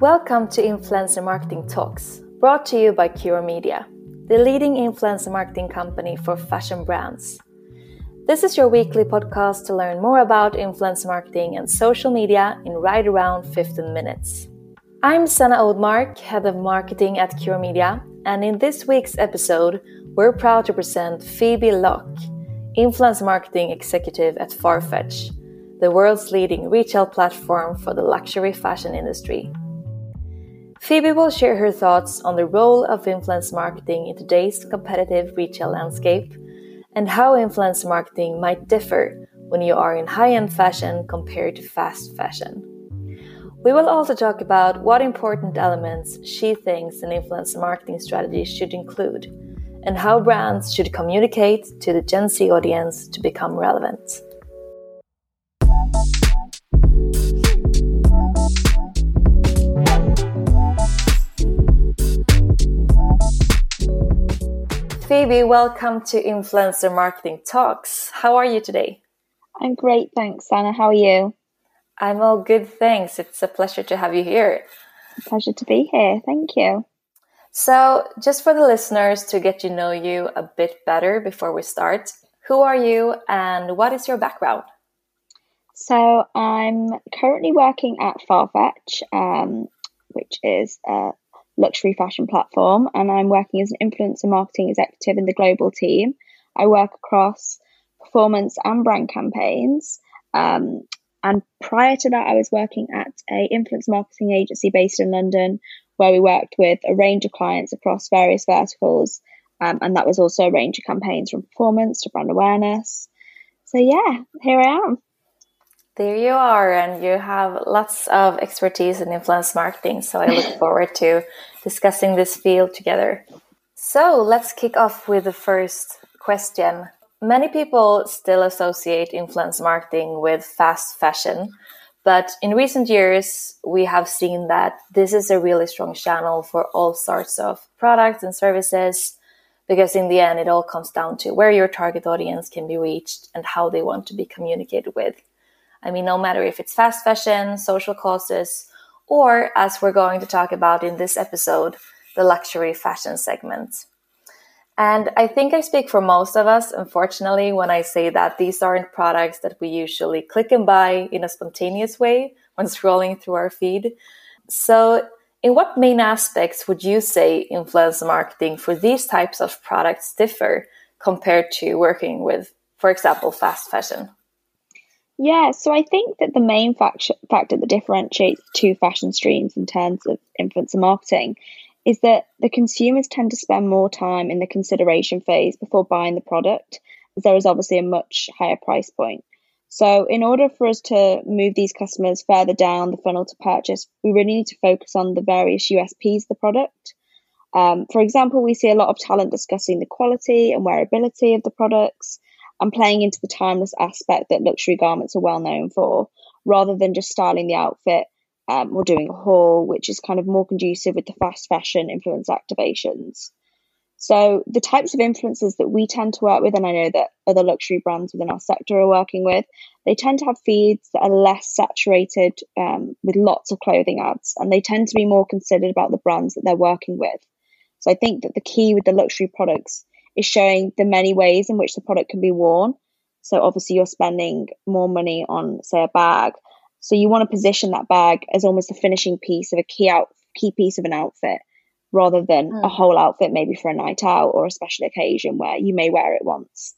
Welcome to Influencer Marketing Talks, brought to you by Cure Media, the leading influencer marketing company for fashion brands. This is your weekly podcast to learn more about influencer marketing and social media in right around 15 minutes. I'm Sanna Oldmark, head of marketing at Cure Media, and in this week's episode, we're proud to present Phoebe Locke, influencer marketing executive at Farfetch, the world's leading retail platform for the luxury fashion industry. Phoebe will share her thoughts on the role of influence marketing in today's competitive retail landscape and how influence marketing might differ when you are in high end fashion compared to fast fashion. We will also talk about what important elements she thinks an influence marketing strategy should include and how brands should communicate to the Gen Z audience to become relevant. Phoebe, welcome to Influencer Marketing Talks. How are you today? I'm great, thanks, Anna. How are you? I'm all good, thanks. It's a pleasure to have you here. A pleasure to be here. Thank you. So, just for the listeners to get to know you a bit better before we start, who are you and what is your background? So, I'm currently working at Farfetch, um, which is a luxury fashion platform, and I'm working as an influencer marketing executive in the global team. I work across performance and brand campaigns. Um, and prior to that, I was working at a influence marketing agency based in London, where we worked with a range of clients across various verticals. Um, and that was also a range of campaigns from performance to brand awareness. So yeah, here I am. There you are, and you have lots of expertise in influence marketing. So I look forward to discussing this field together. So let's kick off with the first question. Many people still associate influence marketing with fast fashion, but in recent years, we have seen that this is a really strong channel for all sorts of products and services because in the end, it all comes down to where your target audience can be reached and how they want to be communicated with. I mean, no matter if it's fast fashion, social causes, or as we're going to talk about in this episode, the luxury fashion segment. And I think I speak for most of us, unfortunately, when I say that these aren't products that we usually click and buy in a spontaneous way when scrolling through our feed. So, in what main aspects would you say influence marketing for these types of products differ compared to working with, for example, fast fashion? Yeah, so I think that the main fact- factor that differentiates two fashion streams in terms of influencer marketing is that the consumers tend to spend more time in the consideration phase before buying the product, as there is obviously a much higher price point. So, in order for us to move these customers further down the funnel to purchase, we really need to focus on the various USPs of the product. Um, for example, we see a lot of talent discussing the quality and wearability of the products, and playing into the timeless aspect that luxury garments are well known for, rather than just styling the outfit um, or doing a haul, which is kind of more conducive with the fast fashion influence activations. So, the types of influencers that we tend to work with, and I know that other luxury brands within our sector are working with, they tend to have feeds that are less saturated um, with lots of clothing ads, and they tend to be more considered about the brands that they're working with. So, I think that the key with the luxury products is showing the many ways in which the product can be worn. So obviously you're spending more money on, say, a bag. So you want to position that bag as almost a finishing piece of a key out key piece of an outfit rather than mm. a whole outfit maybe for a night out or a special occasion where you may wear it once.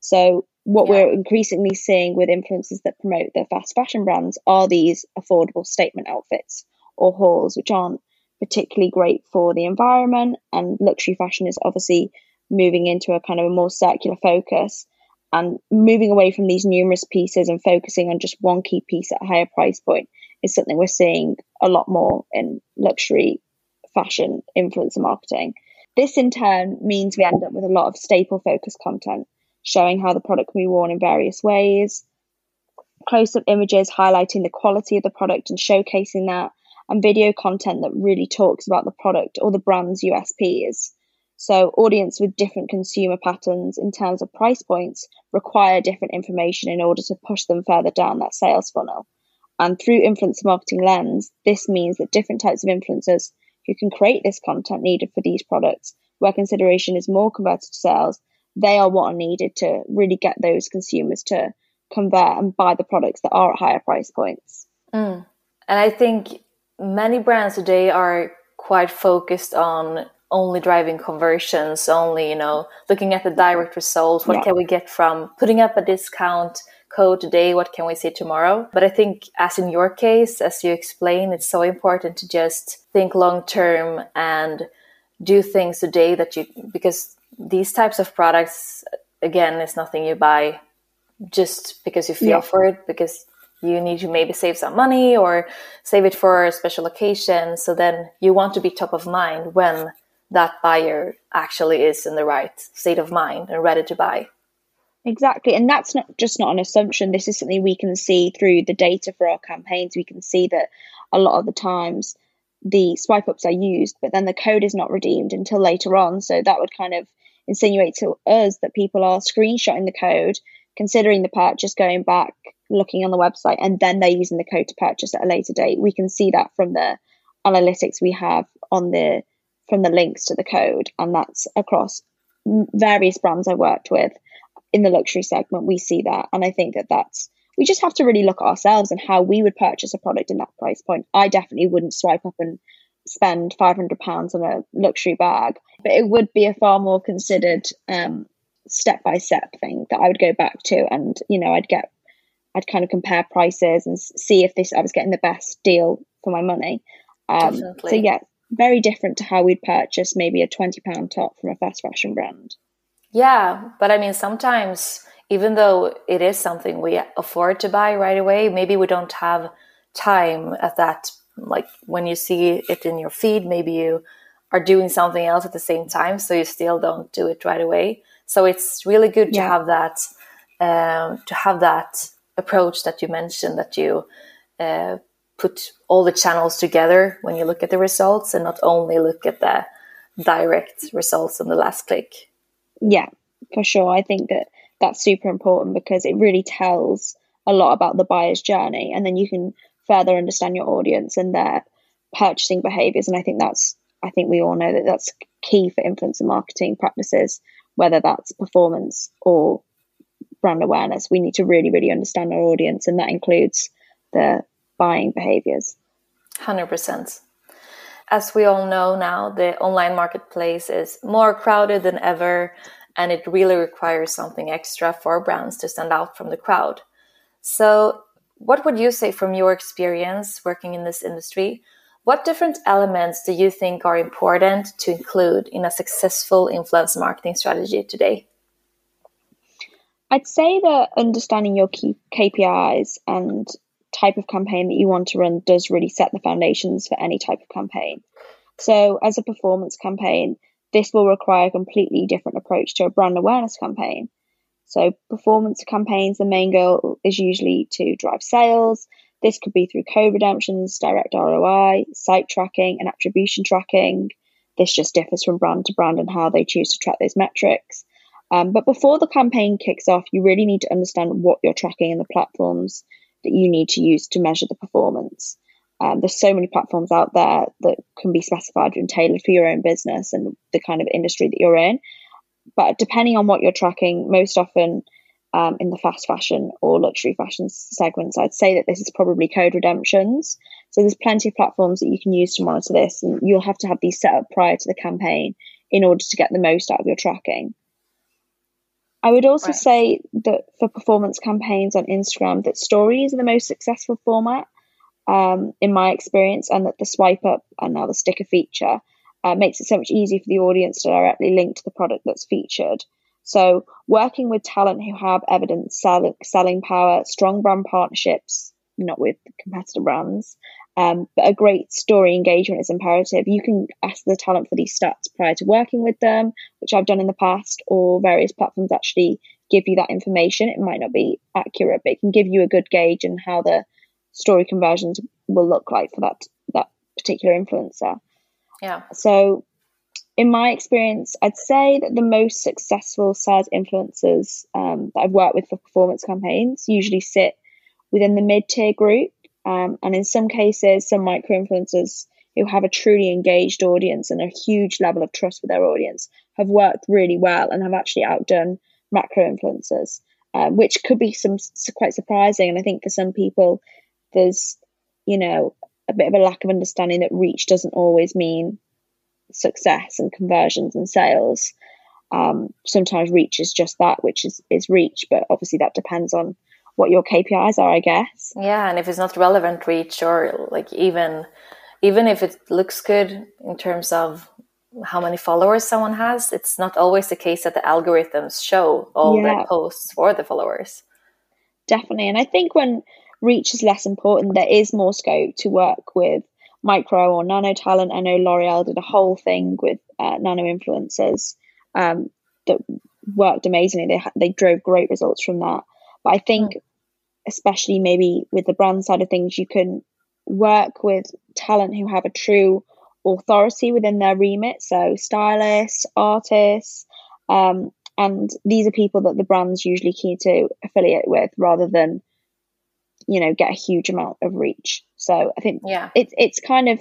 So what yeah. we're increasingly seeing with influencers that promote the fast fashion brands are these affordable statement outfits or hauls, which aren't particularly great for the environment. And luxury fashion is obviously moving into a kind of a more circular focus and moving away from these numerous pieces and focusing on just one key piece at a higher price point is something we're seeing a lot more in luxury fashion influencer marketing. This in turn means we end up with a lot of staple focused content showing how the product can be worn in various ways, close up images highlighting the quality of the product and showcasing that, and video content that really talks about the product or the brand's USPs. So, audience with different consumer patterns in terms of price points require different information in order to push them further down that sales funnel. And through influencer marketing lens, this means that different types of influencers who can create this content needed for these products, where consideration is more converted to sales, they are what are needed to really get those consumers to convert and buy the products that are at higher price points. Mm. And I think many brands today are quite focused on only driving conversions, only, you know, looking at the direct results. What yeah. can we get from putting up a discount code today? What can we see tomorrow? But I think, as in your case, as you explain, it's so important to just think long term and do things today that you, because these types of products, again, it's nothing you buy just because you feel yeah. for it, because you need to maybe save some money or save it for a special occasion. So then you want to be top of mind when that buyer actually is in the right state of mind and ready to buy. Exactly. And that's not just not an assumption. This is something we can see through the data for our campaigns. We can see that a lot of the times the swipe ups are used, but then the code is not redeemed until later on. So that would kind of insinuate to us that people are screenshotting the code, considering the purchase, going back, looking on the website, and then they're using the code to purchase at a later date. We can see that from the analytics we have on the from the links to the code, and that's across various brands I worked with in the luxury segment. We see that, and I think that that's we just have to really look at ourselves and how we would purchase a product in that price point. I definitely wouldn't swipe up and spend five hundred pounds on a luxury bag, but it would be a far more considered step by step thing that I would go back to, and you know I'd get I'd kind of compare prices and see if this I was getting the best deal for my money. Um, so yeah, very different to how we'd purchase maybe a £20 top from a fast fashion brand. Yeah, but I mean, sometimes even though it is something we afford to buy right away, maybe we don't have time at that. Like when you see it in your feed, maybe you are doing something else at the same time, so you still don't do it right away. So it's really good yeah. to have that, um, to have that approach that you mentioned that you uh, put all the channels together when you look at the results and not only look at the direct results on the last click. Yeah, for sure. I think that that's super important because it really tells a lot about the buyer's journey and then you can further understand your audience and their purchasing behaviors and I think that's I think we all know that that's key for influencer marketing practices whether that's performance or brand awareness we need to really really understand our audience and that includes the buying behaviors. 100%. As we all know now, the online marketplace is more crowded than ever, and it really requires something extra for brands to stand out from the crowd. So, what would you say from your experience working in this industry? What different elements do you think are important to include in a successful influence marketing strategy today? I'd say that understanding your key KPIs and type of campaign that you want to run does really set the foundations for any type of campaign. So, as a performance campaign, this will require a completely different approach to a brand awareness campaign. So, performance campaigns, the main goal is usually to drive sales. This could be through code redemptions, direct ROI, site tracking, and attribution tracking. This just differs from brand to brand and how they choose to track those metrics. Um, but before the campaign kicks off, you really need to understand what you're tracking in the platforms that you need to use to measure the performance. Um, there's so many platforms out there that can be specified and tailored for your own business and the kind of industry that you're in. But depending on what you're tracking, most often um, in the fast fashion or luxury fashion segments, I'd say that this is probably code redemptions. So there's plenty of platforms that you can use to monitor this, and you'll have to have these set up prior to the campaign in order to get the most out of your tracking. I would also right. say that for performance campaigns on Instagram, that stories are the most successful format, um, in my experience, and that the swipe up and now the sticker feature uh, makes it so much easier for the audience to directly link to the product that's featured. So, working with talent who have evidence sell- selling power, strong brand partnerships, not with competitor brands, um, but a great story engagement is imperative. You can ask the talent for these stats prior to working with them, which I've done in the past, or various platforms actually give you that information. It might not be accurate, but it can give you a good gauge on how the story conversions will look like for that that particular influencer. Yeah. So in my experience, I'd say that the most successful sales influencers um, that I've worked with for performance campaigns usually sit within the mid tier group Um, and in some cases, some micro influencers who have a truly engaged audience and a huge level of trust with their audience have worked really well and have actually outdone macro influencers, um, which could be some quite surprising. And I think for some people, there's you know a bit of a lack of understanding that reach doesn't always mean success and conversions and sales. Um, sometimes reach is just that, which is is reach, but obviously that depends on what your KPIs are, I guess. Yeah, and if it's not relevant reach or like even even if it looks good in terms of how many followers someone has, it's not always the case that the algorithms show all yeah. the posts for the followers. Definitely. And I think when reach is less important, there is more scope to work with micro or nano talent. I know L'Oreal did a whole thing with uh, nano influencers um, that worked amazingly. They, they drove great results from that. But I think, mm. especially maybe with the brand side of things, you can work with talent who have a true authority within their remit. So, stylists, artists, um, and these are people that the brand's usually keen to affiliate with rather than, you know, get a huge amount of reach. So, I think yeah. it's it's kind of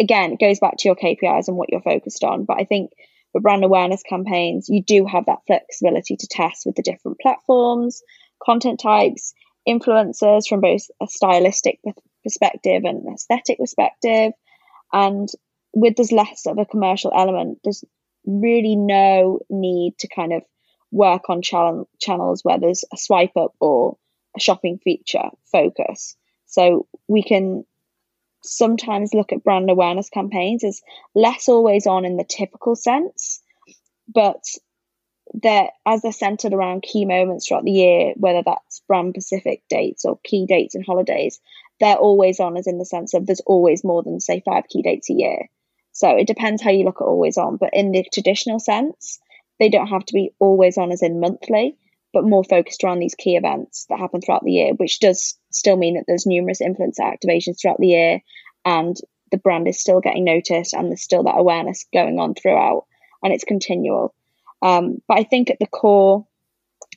again it goes back to your KPIs and what you're focused on. But I think for brand awareness campaigns, you do have that flexibility to test with the different platforms, content types, influencers from both a stylistic perspective and an aesthetic perspective. And with there's less of a commercial element, there's really no need to kind of work on channel, channels where there's a swipe up or a shopping feature focus. So we can sometimes look at brand awareness campaigns as less always on in the typical sense, but that as they're centered around key moments throughout the year, whether that's brand specific dates or key dates and holidays, they're always on as in the sense of there's always more than say five key dates a year. So it depends how you look at always on, but in the traditional sense, they don't have to be always on as in monthly, but more focused around these key events that happen throughout the year, which does still mean that there's numerous influencer activations throughout the year and the brand is still getting noticed and there's still that awareness going on throughout and it's continual. Um, but I think at the core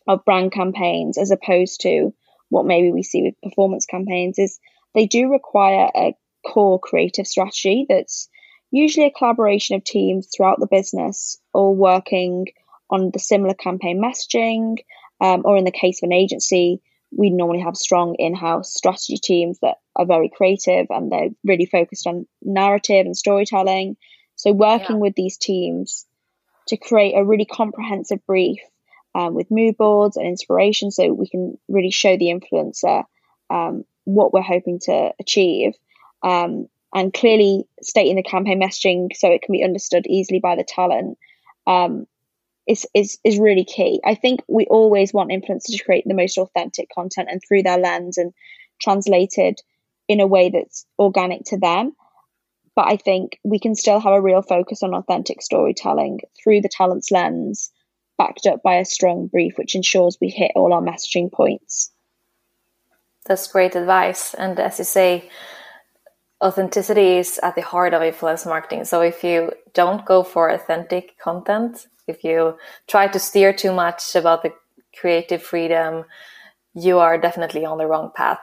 of brand campaigns, as opposed to what maybe we see with performance campaigns, is they do require a core creative strategy that's usually a collaboration of teams throughout the business all working on the similar campaign messaging. Um, or in the case of an agency, we normally have strong in house strategy teams that are very creative and they're really focused on narrative and storytelling. So, working yeah. with these teams to create a really comprehensive brief um, with mood boards and inspiration so we can really show the influencer um, what we're hoping to achieve um, and clearly stating the campaign messaging so it can be understood easily by the talent um, is, is, is really key. I think we always want influencers to create the most authentic content and through their lens and translated in a way that's organic to them. But I think we can still have a real focus on authentic storytelling through the talent's lens, backed up by a strong brief, which ensures we hit all our messaging points. That's great advice. And as you say, authenticity is at the heart of influence marketing. So if you don't go for authentic content, if you try to steer too much about the creative freedom, you are definitely on the wrong path.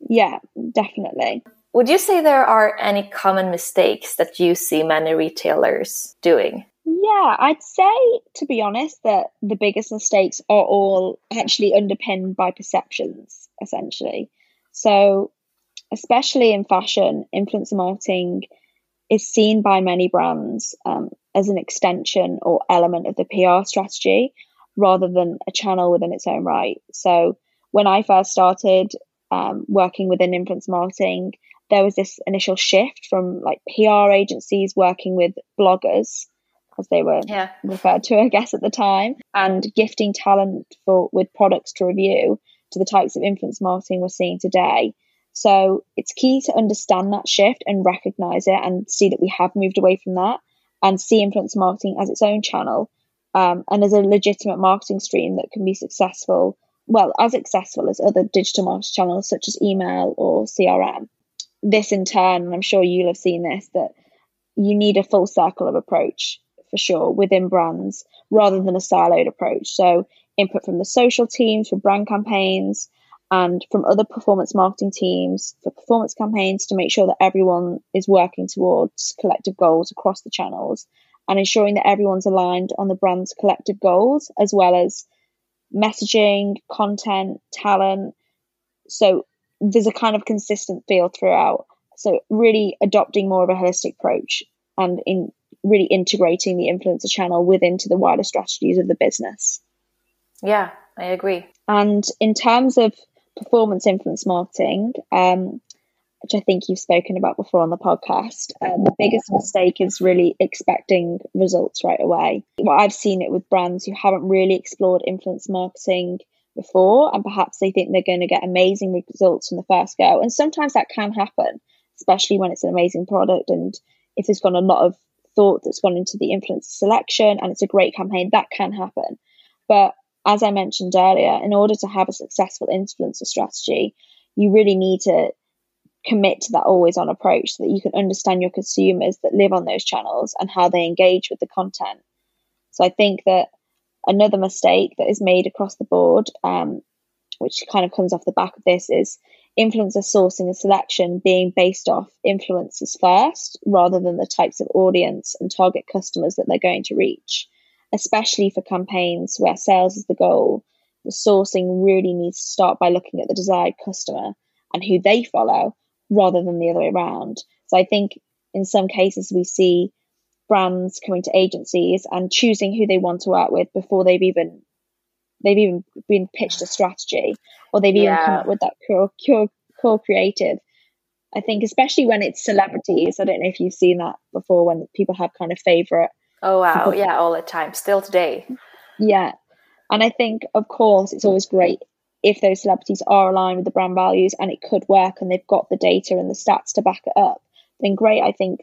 Yeah, definitely. Would you say there are any common mistakes that you see many retailers doing? Yeah, I'd say, to be honest, that the biggest mistakes are all actually underpinned by perceptions, essentially. So, especially in fashion, influencer marketing is seen by many brands um, as an extension or element of the PR strategy rather than a channel within its own right. So, when I first started um, working within influencer marketing, there was this initial shift from like PR agencies working with bloggers, as they were yeah. referred to, I guess, at the time, and gifting talent for with products to review to the types of influence marketing we're seeing today. So it's key to understand that shift and recognize it and see that we have moved away from that and see influence marketing as its own channel um, and as a legitimate marketing stream that can be successful, well, as successful as other digital marketing channels such as email or CRM this in turn, and I'm sure you'll have seen this, that you need a full circle of approach for sure within brands rather than a siloed approach. So, input from the social teams for brand campaigns and from other performance marketing teams for performance campaigns to make sure that everyone is working towards collective goals across the channels and ensuring that everyone's aligned on the brand's collective goals as well as messaging, content, talent. So there's a kind of consistent feel throughout. So really adopting more of a holistic approach and in really integrating the influencer channel within to the wider strategies of the business. Yeah, I agree. And in terms of performance influence marketing, um, which I think you've spoken about before on the podcast, uh, the biggest mistake is really expecting results right away. Well, I've seen it with brands who haven't really explored influence marketing before, and perhaps they think they're going to get amazing results from the first go. And sometimes that can happen, especially when it's an amazing product and if there's gone a lot of thought that's gone into the influencer selection and it's a great campaign, that can happen. But as I mentioned earlier, in order to have a successful influencer strategy, you really need to commit to that always on approach so that you can understand your consumers that live on those channels and how they engage with the content. So I think that another mistake that is made across the board, um, which kind of comes off the back of this, is influencer sourcing and selection being based off influencers first rather than the types of audience and target customers that they're going to reach, especially for campaigns where sales is the goal. The sourcing really needs to start by looking at the desired customer and who they follow rather than the other way around. So I think in some cases we see brands coming to agencies and choosing who they want to work with before they've even they've even been pitched a strategy or they've even yeah. come up with that core, core, core creative. I think especially when it's celebrities. I don't know if you've seen that before when people have kind of favorite. Oh wow, yeah, all the time, still today. Yeah, and I think of course it's always great if those celebrities are aligned with the brand values and it could work and they've got the data and the stats to back it up, then great. I think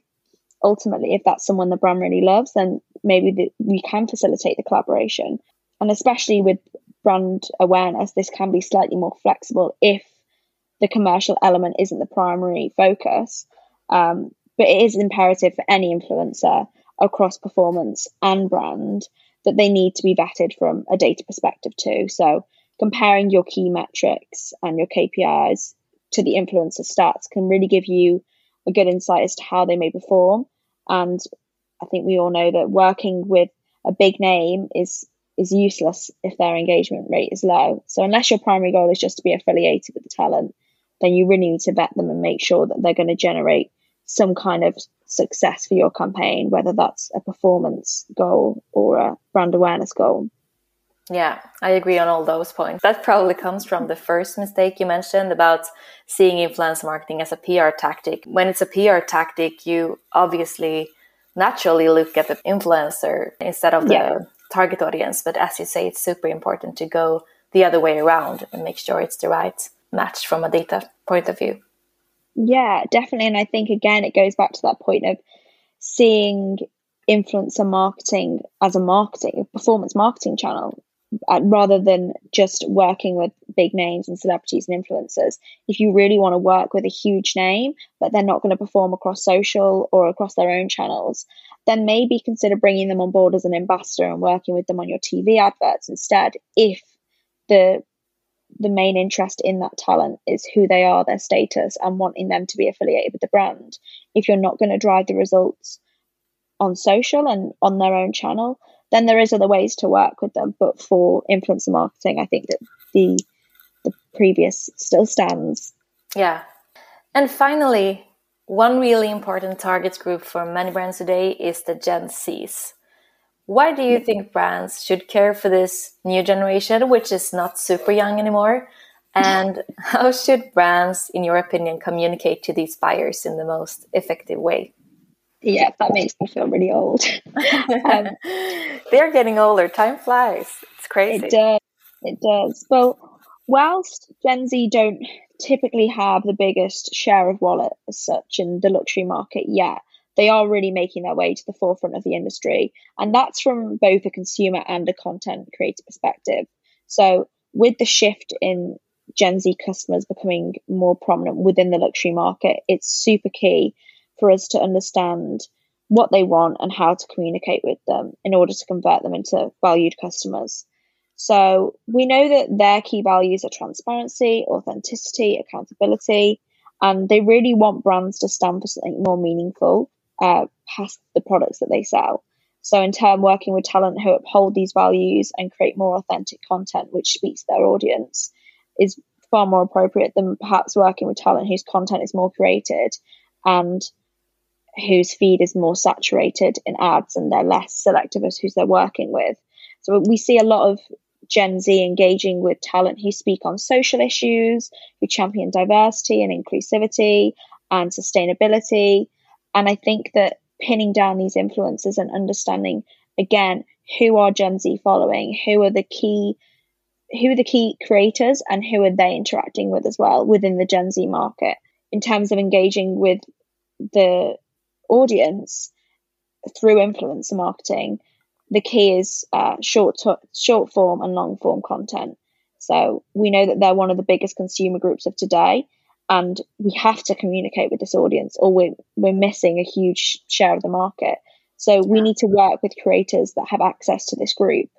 ultimately, if that's someone the brand really loves, then maybe the, we can facilitate the collaboration. And especially with brand awareness, this can be slightly more flexible if the commercial element isn't the primary focus. Um, but it is imperative for any influencer across performance and brand that they need to be vetted from a data perspective too. So comparing your key metrics and your KPIs to the influencer stats can really give you a good insight as to how they may perform. And I think we all know that working with a big name is is useless if their engagement rate is low. So unless your primary goal is just to be affiliated with the talent, then you really need to vet them and make sure that they're going to generate some kind of success for your campaign, whether that's a performance goal or a brand awareness goal. Yeah, I agree on all those points. That probably comes from the first mistake you mentioned about seeing influence marketing as a PR tactic. When it's a PR tactic, you obviously naturally look at the influencer instead of the yeah. target audience. But as you say, it's super important to go the other way around and make sure it's the right match from a data point of view. Yeah, definitely. And I think, again, it goes back to that point of seeing influencer marketing as a marketing, performance marketing channel Uh, rather than just working with big names and celebrities and influencers. If you really want to work with a huge name, but they're not going to perform across social or across their own channels, then maybe consider bringing them on board as an ambassador and working with them on your TV adverts instead. If the the main interest in that talent is who they are, their status, and wanting them to be affiliated with the brand. If you're not going to drive the results on social and on their own channel, then there is other ways to work with them. But for influencer marketing, I think that the the previous still stands. Yeah. And finally, one really important target group for many brands today is the Gen Zs. Why do you think brands should care for this new generation, which is not super young anymore? And how should brands, in your opinion, communicate to these buyers in the most effective way? Yeah, that makes me feel really old. um, They're getting older. Time flies. It's crazy. It does. It does. Well, whilst Gen Z don't typically have the biggest share of wallet as such in the luxury market yet, they are really making their way to the forefront of the industry. And that's from both a consumer and a content creator perspective. So, with the shift in Gen Z customers becoming more prominent within the luxury market, it's super key for us to understand what they want and how to communicate with them in order to convert them into valued customers. So we know that their key values are transparency, authenticity, accountability, and they really want brands to stand for something more meaningful uh, past the products that they sell. So, in turn, working with talent who uphold these values and create more authentic content which speaks to their audience is far more appropriate than perhaps working with talent whose content is more created and whose feed is more saturated in ads and they're less selective as who they're working with. So, we see a lot of Gen Z engaging with talent who speak on social issues, who champion diversity and inclusivity and sustainability. And I think that pinning down these influences and understanding again who are Gen Z following, who are the key who are the key creators and who are they interacting with as well within the Gen Z market in terms of engaging with the audience through influencer marketing. The key is uh, short short form and long form content. So we know that they're one of the biggest consumer groups of today, and we have to communicate with this audience or we're, we're missing a huge share of the market so we need to work with creators that have access to this group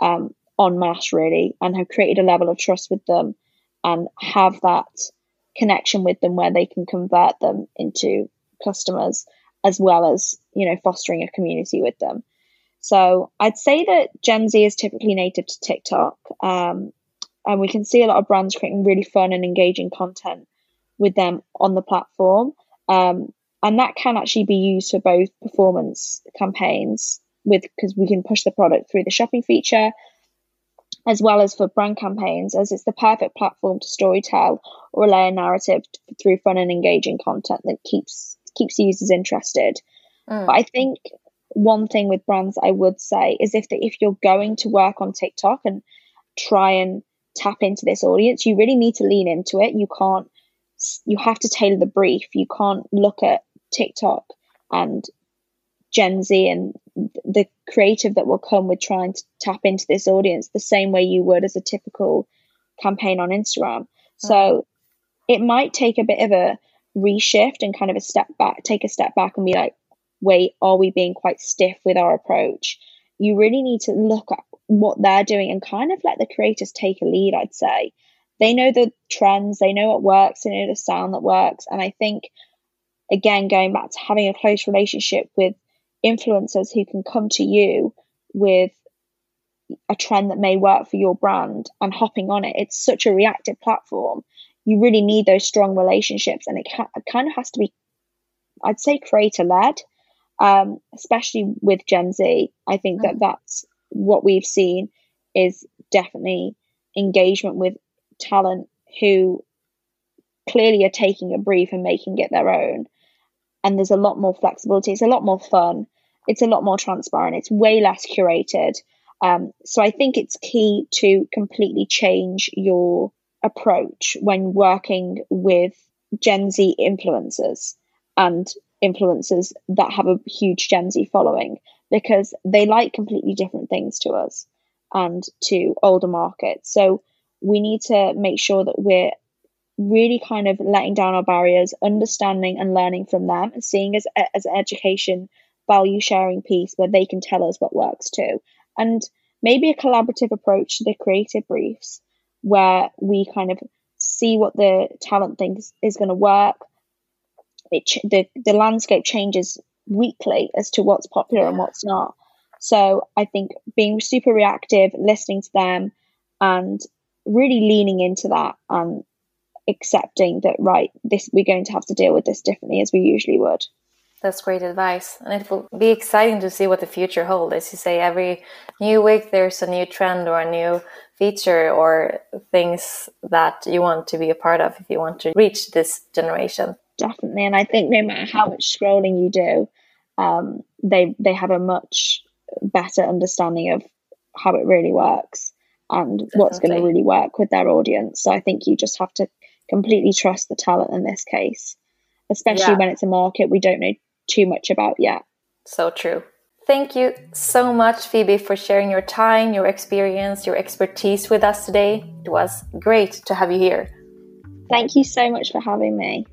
um, en masse really and have created a level of trust with them and have that connection with them where they can convert them into customers as well as you know fostering a community with them so i'd say that gen z is typically native to tiktok um, and we can see a lot of brands creating really fun and engaging content with them on the platform. Um, and that can actually be used for both performance campaigns with because we can push the product through the shopping feature as well as for brand campaigns as it's the perfect platform to storytell or relay a narrative through fun and engaging content that keeps keeps users interested mm. but i think one thing with brands i would say is if the, if you're going to work on tiktok and try and tap into this audience you really need to lean into it you can't you have to tailor the brief. You can't look at TikTok and Gen Z and the creative that will come with trying to tap into this audience the same way you would as a typical campaign on Instagram. So mm-hmm. it might take a bit of a reshift and kind of a step back, take a step back and be like, wait, are we being quite stiff with our approach? You really need to look at what they're doing and kind of let the creators take a lead, I'd say they know the trends, they know what works, they know the sound that works. And I think, again, going back to having a close relationship with influencers who can come to you with a trend that may work for your brand and hopping on it, it's such a reactive platform. You really need those strong relationships, and it, it kind of has to be, I'd say, creator led, um, especially with Gen Z. I think that mm. that's what we've seen is definitely engagement with talent who clearly are taking a brief and making it their own. And there's a lot more flexibility. It's a lot more fun. It's a lot more transparent. It's way less curated. Um, so I think it's key to completely change your approach when working with Gen Z influencers and influencers that have a huge Gen Z following because they like completely different things to us and to older markets. So we need to make sure that we're really kind of letting down our barriers, understanding and learning from them, and seeing as as an education value sharing piece where they can tell us what works too, and maybe a collaborative approach to the creative briefs where we kind of see what the talent thinks is going to work. It the the landscape changes weekly as to what's popular and what's not. So I think being super reactive, listening to them, and really leaning into that and accepting that right this we're going to have to deal with this differently as we usually would that's great advice and it will be exciting to see what the future holds as you say every new week there's a new trend or a new feature or things that you want to be a part of if you want to reach this generation definitely and i think no matter how much scrolling you do um, they they have a much better understanding of how it really works and Definitely. what's going to really work with their audience. So I think you just have to completely trust the talent in this case, especially yeah. when it's a market we don't know too much about yet. So true. Thank you so much, Phoebe, for sharing your time, your experience, your expertise with us today. It was great to have you here. Thank you so much for having me.